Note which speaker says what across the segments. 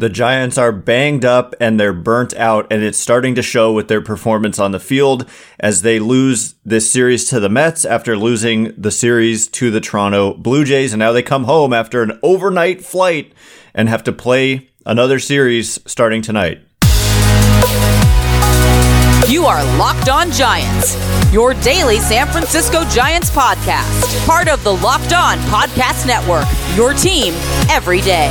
Speaker 1: The Giants are banged up and they're burnt out, and it's starting to show with their performance on the field as they lose this series to the Mets after losing the series to the Toronto Blue Jays. And now they come home after an overnight flight and have to play another series starting tonight.
Speaker 2: You are Locked On Giants, your daily San Francisco Giants podcast, part of the Locked On Podcast Network, your team every day.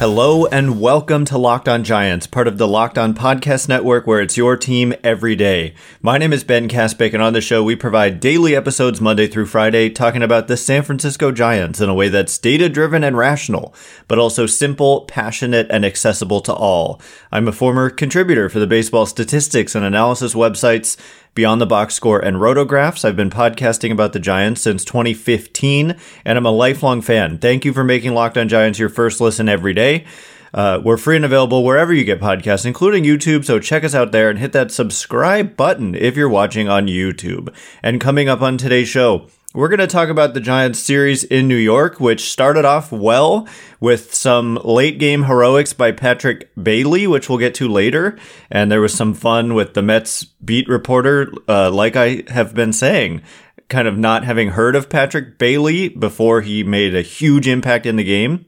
Speaker 1: Hello and welcome to Locked On Giants, part of the Locked On Podcast Network, where it's your team every day. My name is Ben Kaspick, and on the show, we provide daily episodes Monday through Friday talking about the San Francisco Giants in a way that's data driven and rational, but also simple, passionate, and accessible to all. I'm a former contributor for the baseball statistics and analysis websites Beyond the Box Score and Rotographs. I've been podcasting about the Giants since 2015, and I'm a lifelong fan. Thank you for making Locked On Giants your first listen every day. Uh, we're free and available wherever you get podcasts, including YouTube. So check us out there and hit that subscribe button if you're watching on YouTube. And coming up on today's show, we're going to talk about the Giants series in New York, which started off well with some late game heroics by Patrick Bailey, which we'll get to later. And there was some fun with the Mets beat reporter, uh, like I have been saying, kind of not having heard of Patrick Bailey before he made a huge impact in the game.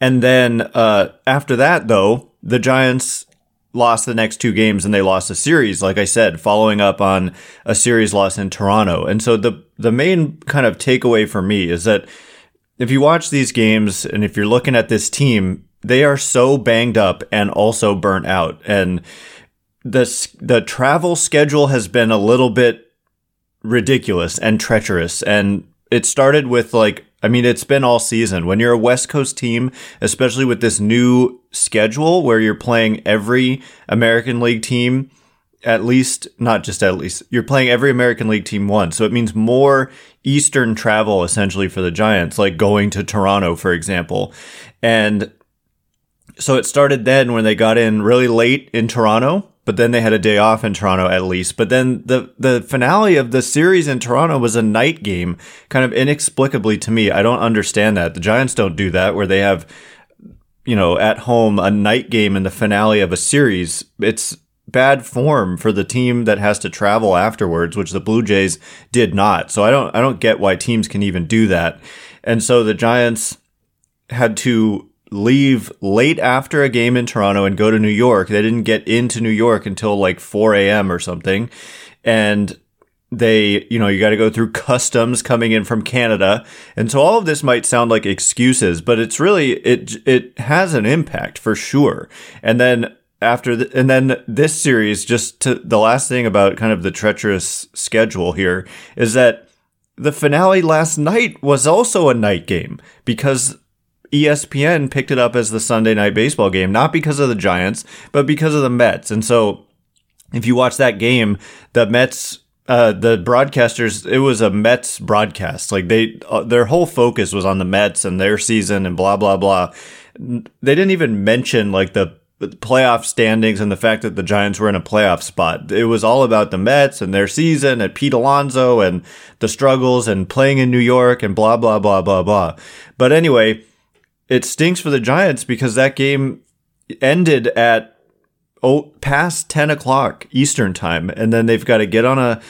Speaker 1: And then uh, after that, though, the Giants lost the next two games and they lost a series, like I said, following up on a series loss in Toronto. And so the the main kind of takeaway for me is that if you watch these games and if you're looking at this team, they are so banged up and also burnt out. And the the travel schedule has been a little bit ridiculous and treacherous. And it started with like I mean, it's been all season. When you're a West Coast team, especially with this new schedule where you're playing every American League team, at least, not just at least, you're playing every American League team once. So it means more Eastern travel essentially for the Giants, like going to Toronto, for example. And so it started then when they got in really late in Toronto but then they had a day off in Toronto at least. But then the the finale of the series in Toronto was a night game, kind of inexplicably to me. I don't understand that. The Giants don't do that where they have you know, at home a night game in the finale of a series. It's bad form for the team that has to travel afterwards, which the Blue Jays did not. So I don't I don't get why teams can even do that. And so the Giants had to leave late after a game in Toronto and go to New York. They didn't get into New York until like 4 a.m. or something. And they, you know, you got to go through customs coming in from Canada. And so all of this might sound like excuses, but it's really, it, it has an impact for sure. And then after the, and then this series, just to the last thing about kind of the treacherous schedule here is that the finale last night was also a night game because ESPN picked it up as the Sunday night baseball game, not because of the Giants, but because of the Mets. And so if you watch that game, the Mets uh, the broadcasters it was a Mets broadcast. Like they uh, their whole focus was on the Mets and their season and blah blah blah. They didn't even mention like the playoff standings and the fact that the Giants were in a playoff spot. It was all about the Mets and their season and Pete Alonso and the struggles and playing in New York and blah blah blah blah blah. But anyway, it stinks for the Giants because that game ended at oh past 10 o'clock Eastern time. And then they've got to get on a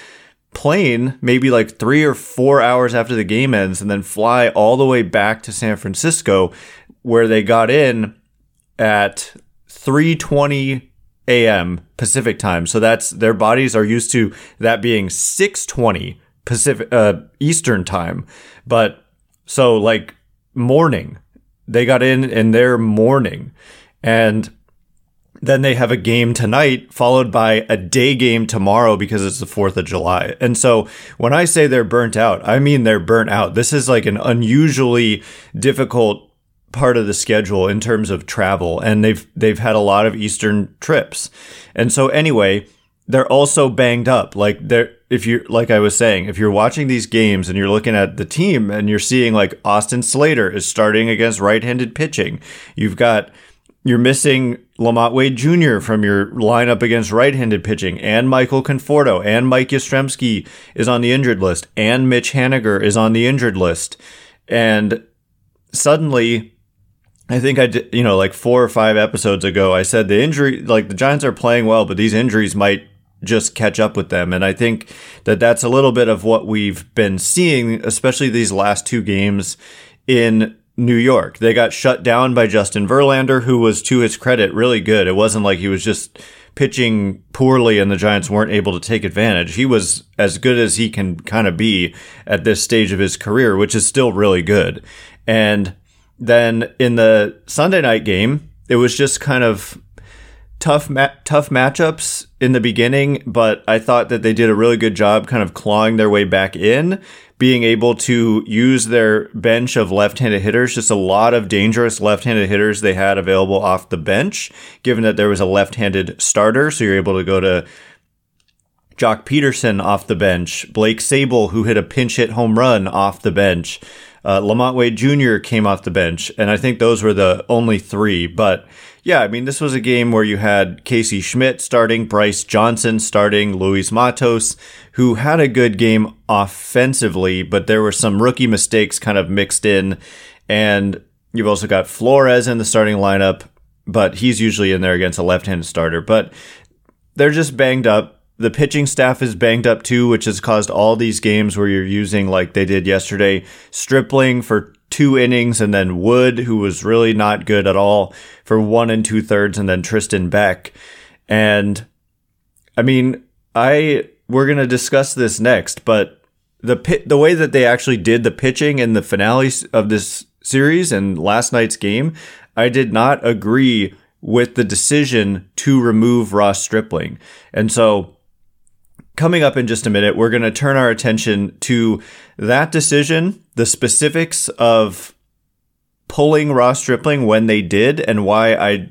Speaker 1: plane maybe like three or four hours after the game ends and then fly all the way back to San Francisco where they got in at 320 a.m. Pacific time. So that's their bodies are used to that being 620 Pacific uh, Eastern time. But so like morning they got in in their morning and then they have a game tonight followed by a day game tomorrow because it's the 4th of July. And so when I say they're burnt out, I mean they're burnt out. This is like an unusually difficult part of the schedule in terms of travel and they've they've had a lot of eastern trips. And so anyway, they're also banged up. Like they're if you're like I was saying, if you're watching these games and you're looking at the team and you're seeing like Austin Slater is starting against right-handed pitching, you've got you're missing LaMonte Wade Jr. from your lineup against right-handed pitching, and Michael Conforto, and Mike Yastrzemski is on the injured list, and Mitch Haniger is on the injured list, and suddenly, I think I did, you know, like four or five episodes ago, I said the injury, like the Giants are playing well, but these injuries might just catch up with them. And I think that that's a little bit of what we've been seeing, especially these last two games in New York. They got shut down by Justin Verlander, who was, to his credit, really good. It wasn't like he was just pitching poorly and the Giants weren't able to take advantage. He was as good as he can kind of be at this stage of his career, which is still really good. And then in the Sunday night game, it was just kind of tough ma- tough matchups in the beginning, but I thought that they did a really good job kind of clawing their way back in, being able to use their bench of left-handed hitters, just a lot of dangerous left-handed hitters they had available off the bench, given that there was a left-handed starter, so you're able to go to Joc Pederson off the bench, Blake Sabol who hit a pinch hit home run off the bench. Uh, LaMonte Wade Jr. came off the bench, and I think those were the only three. But yeah, I mean, this was a game where you had Casey Schmitt starting, Bryce Johnson starting, Luis Matos, who had a good game offensively, but there were some rookie mistakes kind of mixed in. And you've also got Flores in the starting lineup, but he's usually in there against a left handed starter. But they're just banged up. The pitching staff is banged up too, which has caused all these games where you're using, like they did yesterday, Stripling for two innings, and then Wood, who was really not good at all, for one and two thirds, and then Tristan Beck. And I mean, I we're gonna discuss this next, but the pit, the way that they actually did the pitching in the finale of this series and last night's game, I did not agree with the decision to remove Ross Stripling. And so coming up in just a minute, we're going to turn our attention to that decision, the specifics of pulling Ross Stripling when they did, and why I.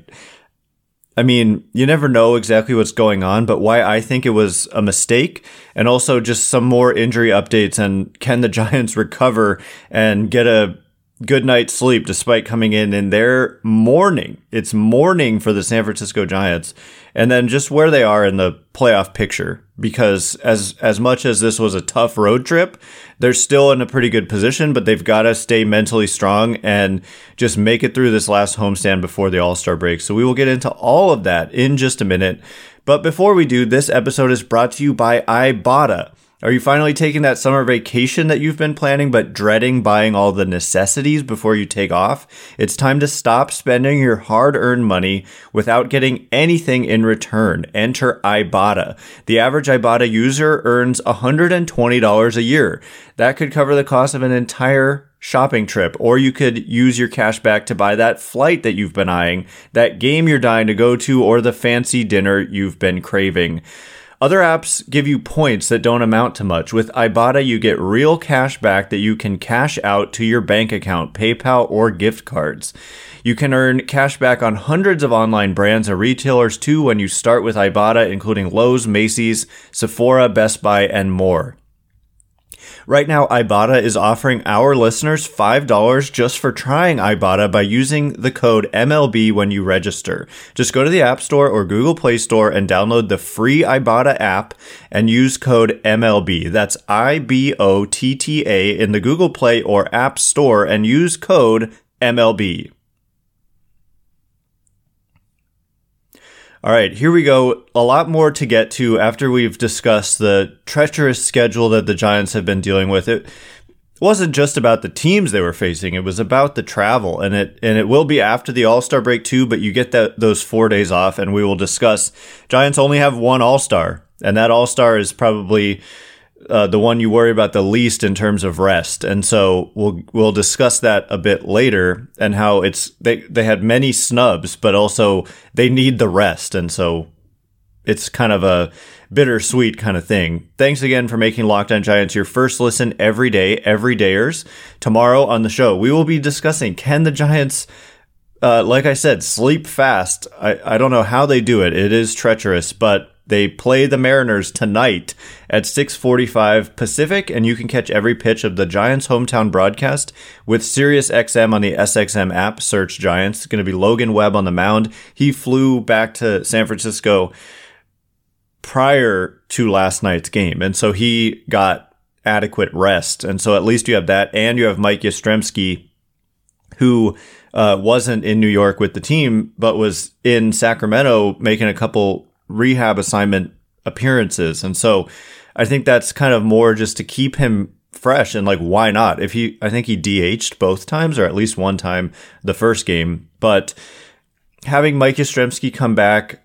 Speaker 1: I mean, you never know exactly what's going on, but why I think it was a mistake, and also just some more injury updates and can the Giants recover and get a good night's sleep despite coming in in their morning. It's morning for the San Francisco Giants. And then just where they are in the playoff picture because as as much as this was a tough road trip, they're still in a pretty good position, but they've got to stay mentally strong and just make it through this last homestand before the All-Star break. So we will get into all of that in just a minute. But before we do, this episode is brought to you by Ibotta. Are you finally taking that summer vacation that you've been planning but dreading buying all the necessities before you take off? It's time to stop spending your hard earned money without getting anything in return. Enter Ibotta. The average Ibotta user earns $120 a year. That could cover the cost of an entire shopping trip, or you could use your cash back to buy that flight that you've been eyeing, that game you're dying to go to, or the fancy dinner you've been craving. Other apps give you points that don't amount to much. With Ibotta, you get real cash back that you can cash out to your bank account, PayPal, or gift cards. You can earn cash back on hundreds of online brands and retailers too when you start with Ibotta, including Lowe's, Macy's, Sephora, Best Buy, and more. Right now, Ibotta is offering our listeners $5 just for trying Ibotta by using the code MLB when you register. Just go to the App Store or Google Play Store and download the free Ibotta app and use code MLB. That's I B O T T A in the Google Play or App Store and use code MLB. All right, here we go. A lot more to get to after we've discussed the treacherous schedule that the Giants have been dealing with. It wasn't just about the teams they were facing; it was about the travel, and it and it will be after the All Star break too. But you get that those four days off, and we will discuss. Giants only have one All Star, and that All Star is probably uh, the one you worry about the least in terms of rest. And so we'll we'll discuss that a bit later and how it's they they had many snubs, but also they need the rest, and so it's kind of a bittersweet kind of thing. Thanks again for making Locked On Giants your first listen every day, every dayers. Tomorrow on the show, we will be discussing can the Giants. Uh, like I said, sleep fast. I, I don't know how they do it. It is treacherous, but they play the Mariners tonight at 6:45 Pacific and you can catch every pitch of the Giants hometown broadcast with SiriusXM on the SXM app search Giants. It's going to be Logan Webb on the mound. He flew back to San Francisco prior to last night's game and so he got adequate rest. And so at least you have that and you have Mike Yastrzemski who uh, wasn't in New York with the team, but was in Sacramento making a couple rehab assignment appearances. And so I think that's kind of more just to keep him fresh and like, why not? If he, I think he DH'd both times or at least one time the first game, but having Mike Yastrzemski come back,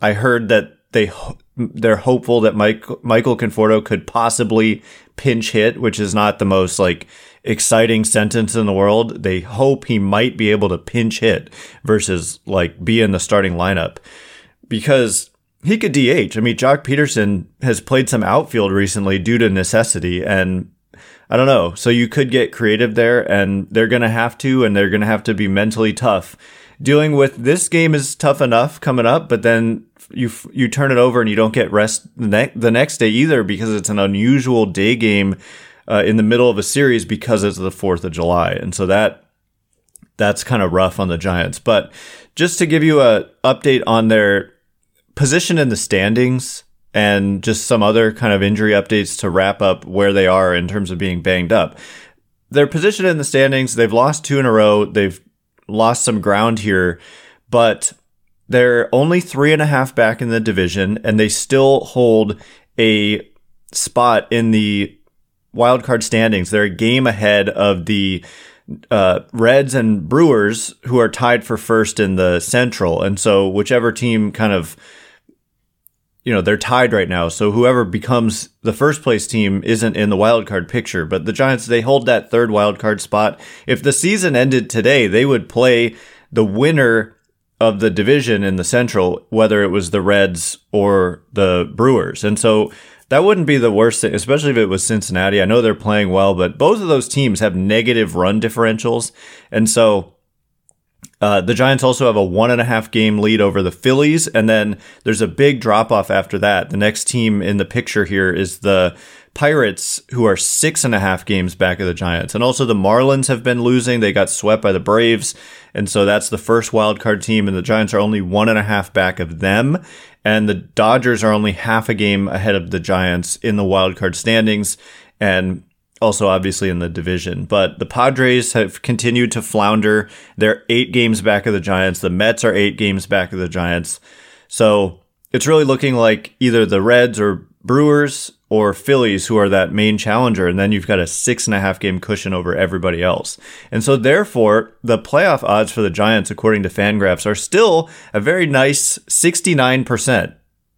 Speaker 1: I heard that they, they're hopeful that Mike, Michael Conforto could possibly pinch hit, which is not the most like exciting sentence in the world. They hope he might be able to pinch hit versus like be in the starting lineup because he could DH. I mean, Joc Pederson has played some outfield recently due to necessity and I don't know. So you could get creative there and they're going to have to, and they're going to have to be mentally tough. Dealing with this game is tough enough coming up, but then you you turn it over and you don't get rest the, ne- the next day either because it's an unusual day game uh, in the middle of a series because it's the 4th of July. And so that that's kind of rough on the Giants. But just to give you a update on their position in the standings and just some other kind of injury updates to wrap up where they are in terms of being banged up. Their position in the standings, they've lost two in a row. They've lost some ground here, but they're only three and a half back in the division and they still hold a spot in the wildcard standings. They're a game ahead of the uh, Reds and Brewers, who are tied for first in the Central. And so, whichever team kind of, you know, they're tied right now. So, whoever becomes the first place team isn't in the wildcard picture. But the Giants, they hold that third wildcard spot. If the season ended today, they would play the winner of the division in the Central, whether it was the Reds or the Brewers. And so, that wouldn't be the worst thing, especially if it was Cincinnati. I know they're playing well, but both of those teams have negative run differentials. And so uh, the Giants also have a one and a half game lead over the Phillies. And then there's a big drop off after that. The next team in the picture here is the Pirates, who are six and a half games back of the Giants. And also the Marlins have been losing. They got swept by the Braves. And so that's the first wild card team. And the Giants are only one and a half back of them. And the Dodgers are only half a game ahead of the Giants in the wild card standings. And also obviously in the division. But the Padres have continued to flounder. They're eight games back of the Giants. The Mets are eight games back of the Giants. So it's really looking like either the Reds or Brewers or Phillies, who are that main challenger, and then you've got a six and a half game cushion over everybody else. And so, therefore, the playoff odds for the Giants, according to Fangraphs, are still a very nice 69%.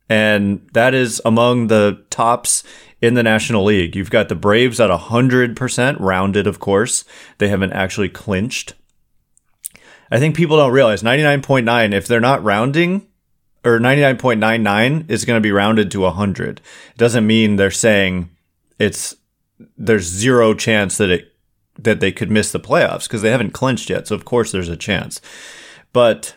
Speaker 1: And that is among the tops in the National League. You've got the Braves at 100%, rounded, of course. They haven't actually clinched. I think people don't realize 99.9, if they're not rounding, or 99.99 is going to be rounded to 100. It doesn't mean they're saying it's there's zero chance that it that they could miss the playoffs because they haven't clinched yet. So of course there's a chance. But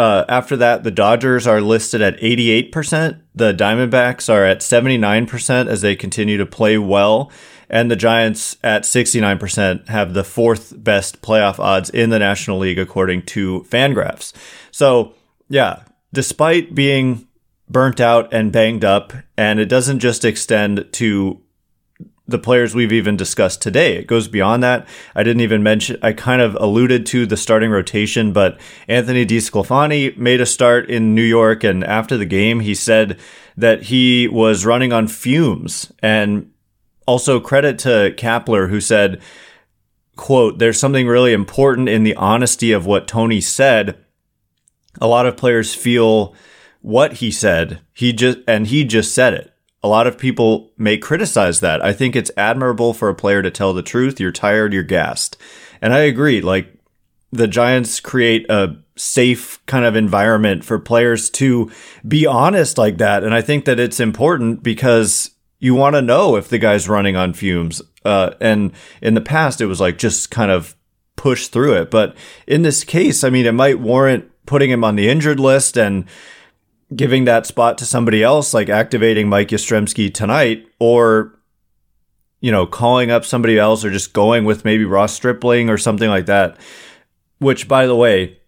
Speaker 1: uh, after that, the Dodgers are listed at 88%. The Diamondbacks are at 79% as they continue to play well. And the Giants at 69% have the fourth best playoff odds in the National League, according to Fangraphs. So, yeah, despite being burnt out and banged up, and it doesn't just extend to the players we've even discussed today. It goes beyond that. I didn't even mention, I kind of alluded to the starting rotation, but Anthony DeSclafani made a start in New York. And after the game, he said that he was running on fumes. And also credit to Kapler, who said, quote, there's something really important in the honesty of what Tony said a lot of players feel what he said. He just, and he just said it. A lot of people may criticize that. I think it's admirable for a player to tell the truth. You're tired, you're gassed. And I agree. Like the Giants create a safe kind of environment for players to be honest like that. And I think that it's important because you want to know if the guy's running on fumes. Uh, and in the past, it was like just kind of push through it. But in this case, I mean, it might warrant putting him on the injured list and giving that spot to somebody else, like activating Mike Yastrzemski tonight, or you know, calling up somebody else, or just going with maybe Ross Stripling or something like that. Which, by the way,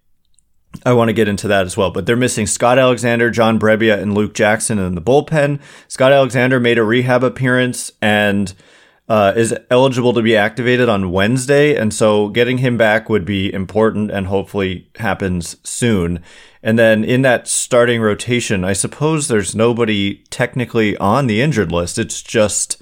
Speaker 1: I want to get into that as well. But they're missing Scott Alexander, John Brebbia, and Luke Jackson in the bullpen. Scott Alexander made a rehab appearance and uh, is eligible to be activated on Wednesday. And so getting him back would be important and hopefully happens soon. And then in that starting rotation, I suppose there's nobody technically on the injured list. It's just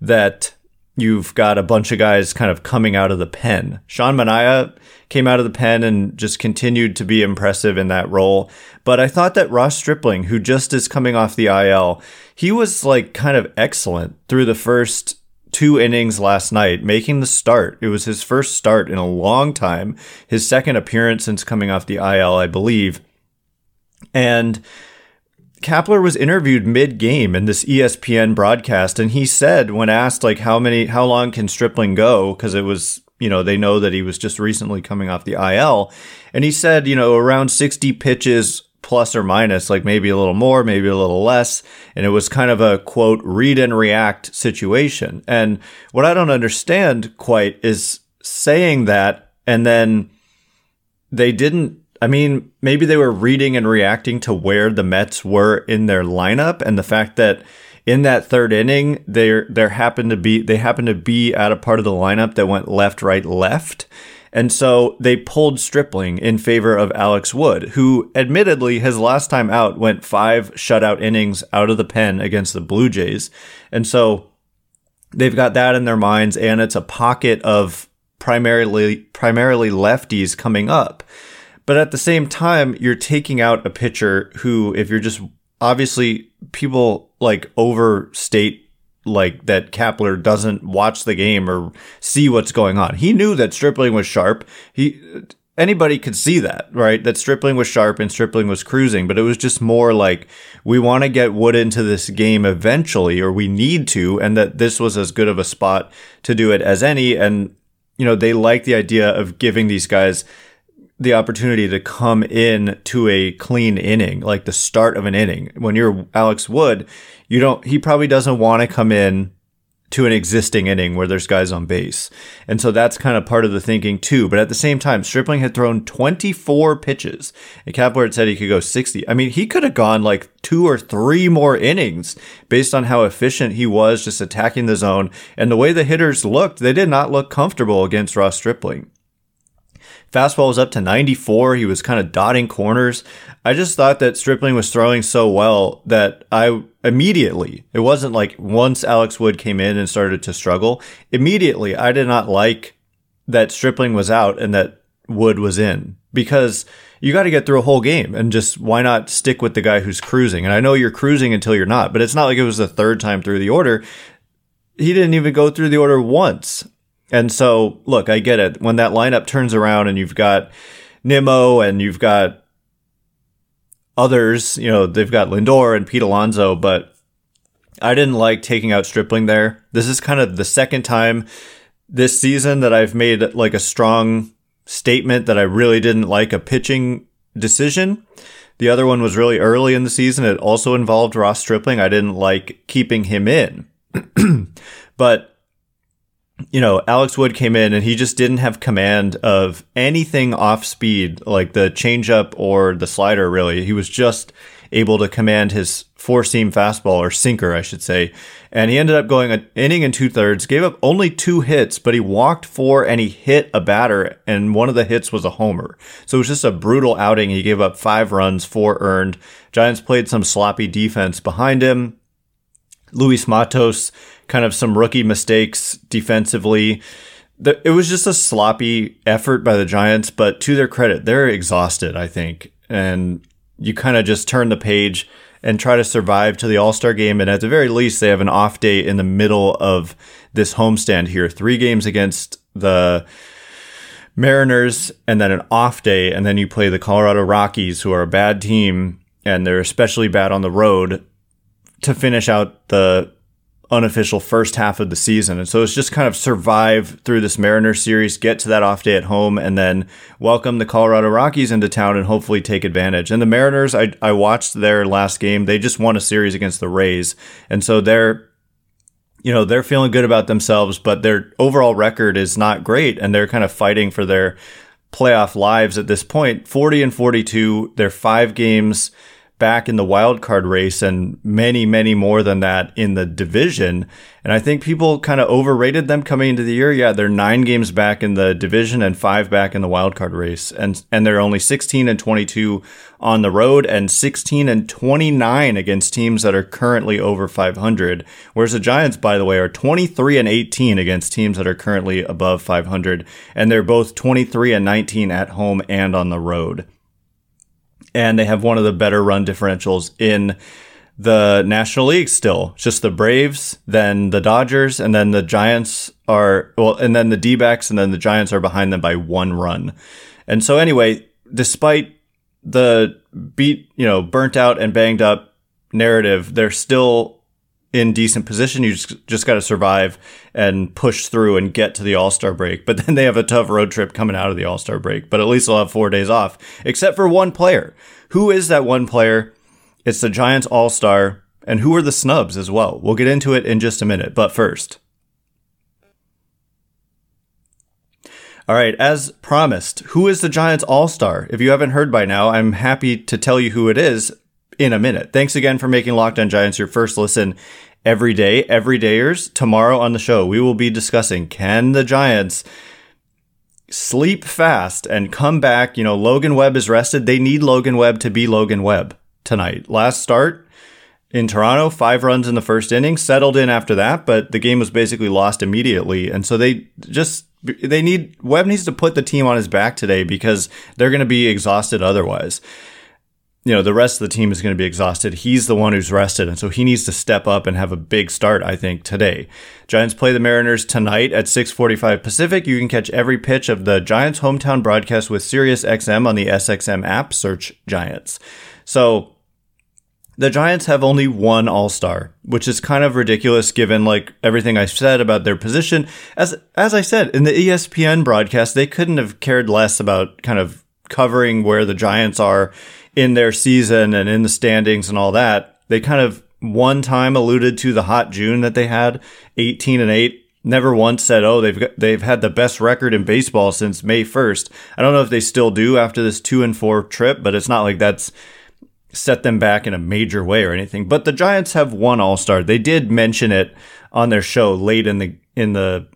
Speaker 1: that you've got a bunch of guys kind of coming out of the pen. Sean Manaea came out of the pen and just continued to be impressive in that role. But I thought that Ross Stripling, who just is coming off the IL, he was like kind of excellent through the first two innings last night, making the start. It was his first start in a long time, his second appearance since coming off the IL, I believe. And Kapler was interviewed mid-game in this ESPN broadcast, and he said when asked like how many, how long can Stripling go, because it was you know they know that he was just recently coming off the IL, and he said you know around sixty pitches plus or minus, like maybe a little more, maybe a little less. And it was kind of a quote, read and react situation. And what I don't understand quite is saying that and then they didn't. I mean, maybe they were reading and reacting to where the Mets were in their lineup and the fact that in that third inning, there there happened to be they happened to be at a part of the lineup that went left, right, left. And so they pulled Stripling in favor of Alex Wood, who admittedly his last time out went five shutout innings out of the pen against the Blue Jays. And so they've got that in their minds and it's a pocket of primarily primarily lefties coming up. But at the same time, you're taking out a pitcher who if you're just obviously people like overstate like that Kapler doesn't watch the game or see what's going on. He knew that Stripling was sharp. He anybody could see that, right? That Stripling was sharp and Stripling was cruising, but it was just more like we want to get Wood into this game eventually or we need to and that this was as good of a spot to do it as any and you know, they like the idea of giving these guys the opportunity to come in to a clean inning, like the start of an inning. When you're Alex Wood, you don't, he probably doesn't want to come in to an existing inning where there's guys on base. And so that's kind of part of the thinking too. But at the same time, Stripling had thrown 24 pitches and Kapler had said he could go 60. I mean, he could have gone like two or three more innings based on how efficient he was just attacking the zone. And the way the hitters looked, they did not look comfortable against Ross Stripling. Fastball was up to 94. He was kind of dotting corners. I just thought that Stripling was throwing so well that I immediately, it wasn't like once Alex Wood came in and started to struggle, immediately I did not like that Stripling was out and that Wood was in because you got to get through a whole game and just why not stick with the guy who's cruising? And I know you're cruising until you're not, but it's not like it was the third time through the order. He didn't even go through the order once. And so, look, I get it. When that lineup turns around and you've got Nimmo and you've got others, you know, they've got Lindor and Pete Alonso, but I didn't like taking out Stripling there. This is kind of the second time this season that I've made like a strong statement that I really didn't like a pitching decision. The other one was really early in the season. It also involved Ross Stripling. I didn't like keeping him in. but you know, Alex Wood came in and he just didn't have command of anything off speed, like the changeup or the slider, really. He was just able to command his four seam fastball or sinker, I should say. And he ended up going an inning and two thirds, gave up only two hits, but he walked four and he hit a batter, and one of the hits was a homer. So it was just a brutal outing. He gave up five runs, four earned. Giants played some sloppy defense behind him. Luis Matos kind of some rookie mistakes defensively. It was just a sloppy effort by the Giants, but to their credit, they're exhausted, I think. And you kind of just turn the page and try to survive to the All Star game. And at the very least, they have an off day in the middle of this homestand here. Three games against the Mariners and then an off day. And then you play the Colorado Rockies, who are a bad team and they're especially bad on the road to finish out the unofficial first half of the season. And so it's just kind of survive through this Mariners series, get to that off day at home, and then welcome the Colorado Rockies into town and hopefully take advantage. And the Mariners, I, I watched their last game. They just won a series against the Rays. And so they're, you know, they're feeling good about themselves, but their overall record is not great. And they're kind of fighting for their playoff lives at this point. 40 and 42. They're five games back in the wild card race and many, many more than that in the division. And I think people kind of overrated them coming into the year. Yeah, they're nine games back in the division and five back in the wild card race. And, and they're only 16 and 22 on the road and 16 and 29 against teams that are currently over 500. Whereas the Giants, by the way, are 23 and 18 against teams that are currently above 500. And they're both 23 and 19 at home and on the road and they have one of the better run differentials in the National League still. just the Braves, then the Dodgers, and then the Giants are, well, and then the D backs, and then the Giants are behind them by one run. And so, anyway, despite the beat, you know, burnt out and banged up narrative, they're still in decent position. You just, just got to survive and push through and get to the All Star break. But then they have a tough road trip coming out of the All Star break. But at least they'll have four days off, except for one player. Who is that one player? It's the Giants All Star. And who are the snubs as well? We'll get into it in just a minute. But first, All right, as promised, who is the Giants All Star? If you haven't heard by now, I'm happy to tell you who it is in a minute. Thanks again for making Locked On Giants your first listen every day, everydayers. Tomorrow on the show, we will be discussing can the Giants sleep fast and come back? You know, Logan Webb is rested. They need Logan Webb to be Logan Webb tonight. Last start in Toronto, five runs in the first inning, settled in after that, but the game was basically lost immediately. And so they just they need Webb needs to put the team on his back today because they're going to be exhausted otherwise you know, the rest of the team is going to be exhausted. He's the one who's rested. And so he needs to step up and have a big start, I think, today. Giants play the Mariners tonight at 645 Pacific. You can catch every pitch of the Giants hometown broadcast with SiriusXM on the SXM app. Search Giants. So the Giants have only one All-Star, which is kind of ridiculous given like everything I said about their position. As as I said in the ESPN broadcast, they couldn't have cared less about kind of covering where the Giants are in their season and in the standings and all that, they kind of one time alluded to the hot June that they had, 18 and 8. Never once said, "Oh, they've got, they've had the best record in baseball since May 1st." I don't know if they still do after this 2 and 4 trip, but it's not like that's set them back in a major way or anything. But the Giants have one All-Star. They did mention it on their show late in the in the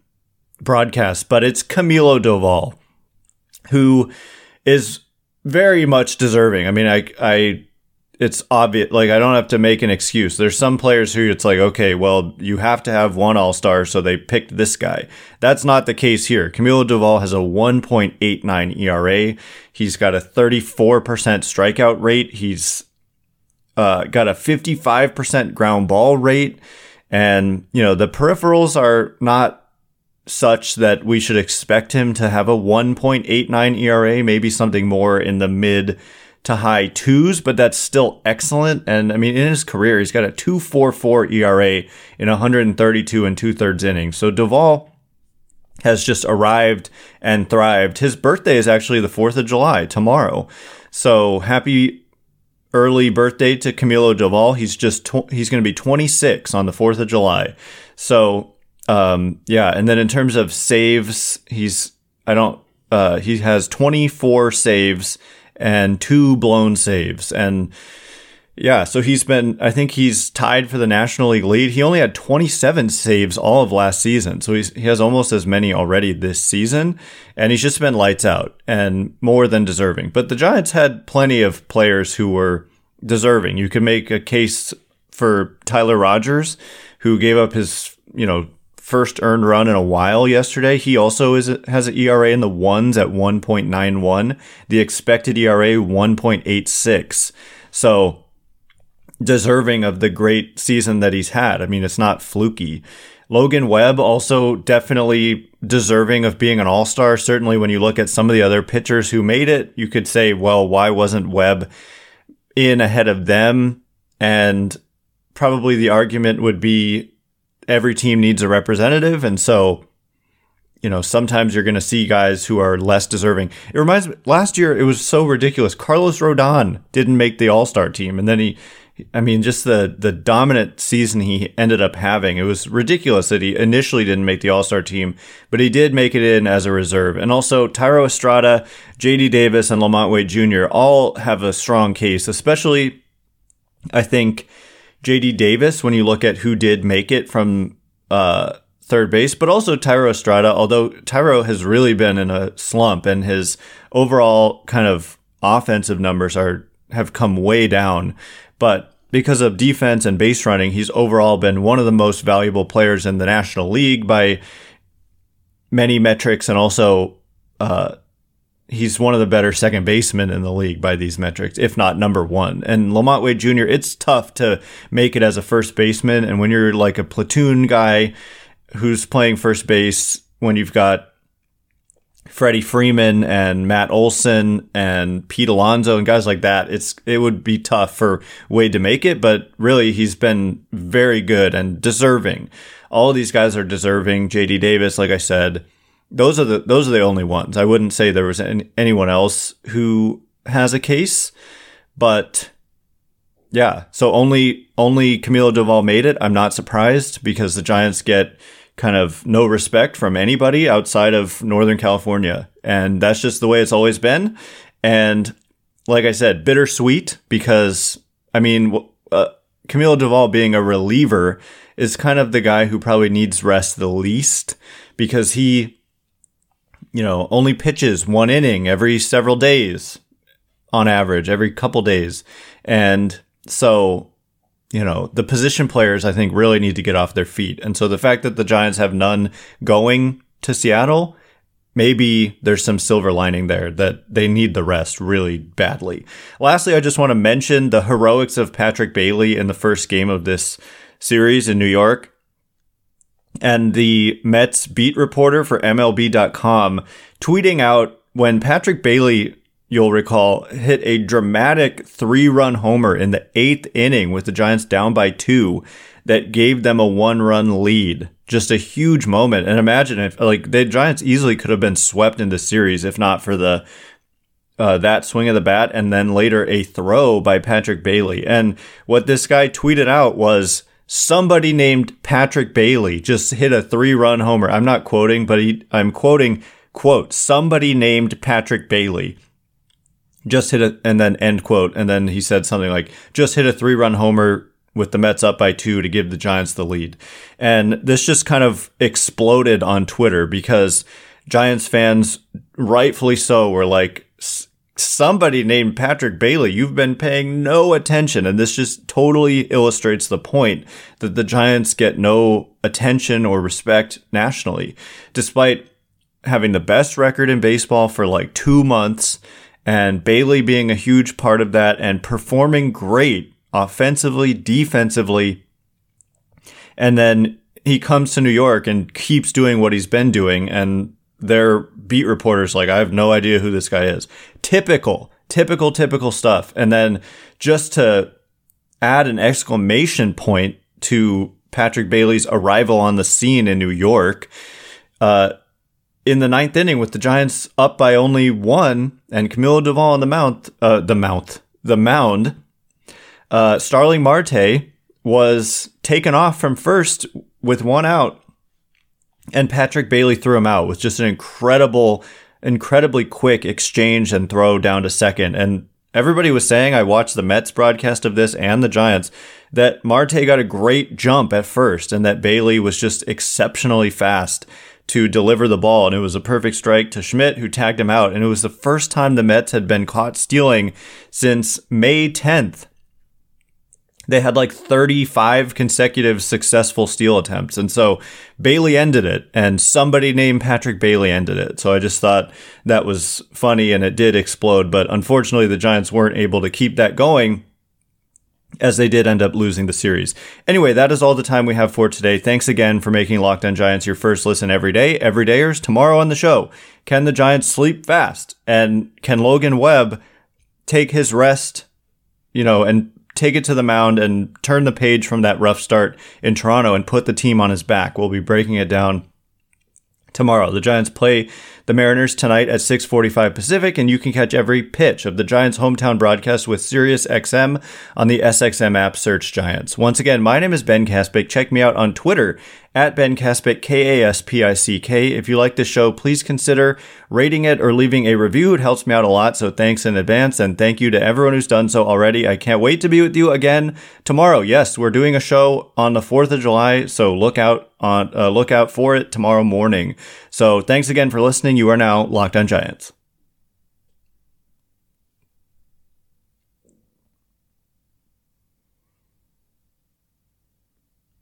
Speaker 1: broadcast, but it's Camilo Doval who is very much deserving. I mean, I, I, it's obvious. Like, I don't have to make an excuse. There's some players who it's like, okay, well, you have to have one all star, so they picked this guy. That's not the case here. Camilo Doval has a 1.89 ERA. He's got a 34% strikeout rate. He's uh, got a 55% ground ball rate. And, you know, the peripherals are not such that we should expect him to have a 1.89 ERA, maybe something more in the mid to high twos, but that's still excellent. And I mean, in his career, he's got a 2.44 ERA in 132 and two thirds innings. So Doval has just arrived and thrived. His birthday is actually the 4th of July tomorrow. So happy early birthday to Camilo Doval. He's just, tw- he's going to be 26 on the 4th of July. So um, yeah, and then in terms of saves, he's I don't uh, he has 24 saves and two blown saves and yeah, so he's been I think he's tied for the National League lead. He only had 27 saves all of last season. So he has almost as many already this season and he's just been lights out and more than deserving. But the Giants had plenty of players who were deserving. You could make a case for Tyler Rogers who gave up his, you know, first earned run in a while yesterday. He also is has an ERA in the ones at 1.91. The expected ERA 1.86. So deserving of the great season that he's had. I mean, it's not fluky. Logan Webb also definitely deserving of being an all-star. Certainly when you look at some of the other pitchers who made it, you could say, well, why wasn't Webb in ahead of them? And probably the argument would be every team needs a representative. And so, you know, sometimes you're going to see guys who are less deserving. It reminds me, last year it was so ridiculous. Carlos Rodon didn't make the All Star team, and then he, I mean, just the the dominant season he ended up having. It was ridiculous that he initially didn't make the All Star team, but he did make it in as a reserve. And also, Thairo Estrada, J.D. Davis, and LaMonte Wade Jr. all have a strong case, especially, I think, J.D. Davis. When you look at who did make it from. Uh, third base, but also Thairo Estrada, although Thairo has really been in a slump and his overall kind of offensive numbers are have come way down. But because of defense and base running, he's overall been one of the most valuable players in the National League by many metrics and also uh, he's one of the better second basemen in the league by these metrics, if not number one. And LaMonte Wade Jr., it's tough to make it as a first baseman. And when you're like a platoon guy, who's playing first base when you've got Freddie Freeman and Matt Olson and Pete Alonso and guys like that, it's it would be tough for Wade to make it, but really he's been very good and deserving. All these guys are deserving. JD Davis, like I said, those are the those are the only ones. I wouldn't say there was any, anyone else who has a case, but yeah, so only only Camilo Doval made it. I'm not surprised because the Giants get kind of no respect from anybody outside of Northern California. And that's just the way it's always been. And like I said, bittersweet because, I mean, uh, Camilo Doval being a reliever is kind of the guy who probably needs rest the least because he, you know, only pitches one inning every several days on average, every couple days. And so you know, the position players I think really need to get off their feet. And so the fact that the Giants have none going to Seattle, maybe there's some silver lining there that they need the rest really badly. Lastly, I just want to mention the heroics of Patrick Bailey in the first game of this series in New York. And the Mets beat reporter for MLB.com tweeting out when Patrick Bailey you'll recall, hit a dramatic three run homer in the eighth inning with the Giants down by two that gave them a one run lead. Just a huge moment. And imagine if, like, the Giants easily could have been swept in into series if not for the. Uh, that swing of the bat and then later a throw by Patrick Bailey. And what this guy tweeted out was somebody named Patrick Bailey just hit a three run homer. I'm not quoting, but he, I'm quoting, quote, somebody named Patrick Bailey just hit a, and then end quote. And then he said something like, just hit a three run homer with the Mets up by two to give the Giants the lead. And this just kind of exploded on Twitter because Giants fans, rightfully so, were like, somebody named Patrick Bailey, you've been paying no attention. And this just totally illustrates the point that the Giants get no attention or respect nationally, despite having the best record in baseball for like two months and Bailey being a huge part of that and performing great offensively, defensively. And then he comes to New York and keeps doing what he's been doing. And their beat reporters like, I have no idea who this guy is. Typical, typical, typical stuff. And then just to add an exclamation point to Patrick Bailey's arrival on the scene in New York, uh, in the ninth inning with the Giants up by only one and Camilo Doval on the mount, uh, the mount, the mound, uh, Starling Marte was taken off from first with one out and Patrick Bailey threw him out with just an incredible, incredibly quick exchange and throw down to second. And everybody was saying, I watched the Mets broadcast of this and the Giants, that Marte got a great jump at first and that Bailey was just exceptionally fast to deliver the ball. And it was a perfect strike to Schmitt, who tagged him out. And it was the first time the Mets had been caught stealing since May 10th. They had like 35 consecutive successful steal attempts. And so Bailey ended it, and somebody named Patrick Bailey ended it. So I just thought that was funny and it did explode. But unfortunately, the Giants weren't able to keep that going as they did end up losing the series. Anyway, that is all the time we have for today. Thanks again for making Locked On Giants your first listen every day. Everydayers, tomorrow on the show, can the Giants sleep fast? And can Logan Webb take his rest, you know, and take it to the mound and turn the page from that rough start in Toronto and put the team on his back. We'll be breaking it down tomorrow. The Giants play the Mariners tonight at 6:45 Pacific and you can catch every pitch of the Giants hometown broadcast with SiriusXM on the SXM app search Giants. Once again, my name is Ben Kaspick. Check me out on Twitter at Ben Kaspick, K A S P I C K. If you like the show, please consider rating it or leaving a review. It helps me out a lot, so thanks in advance. And thank you to everyone who's done so already. I can't wait to be with you again tomorrow. Yes, we're doing a show on the 4th of July, so look out on uh, look out for it tomorrow morning. So thanks again for listening. You are now Locked On Giants.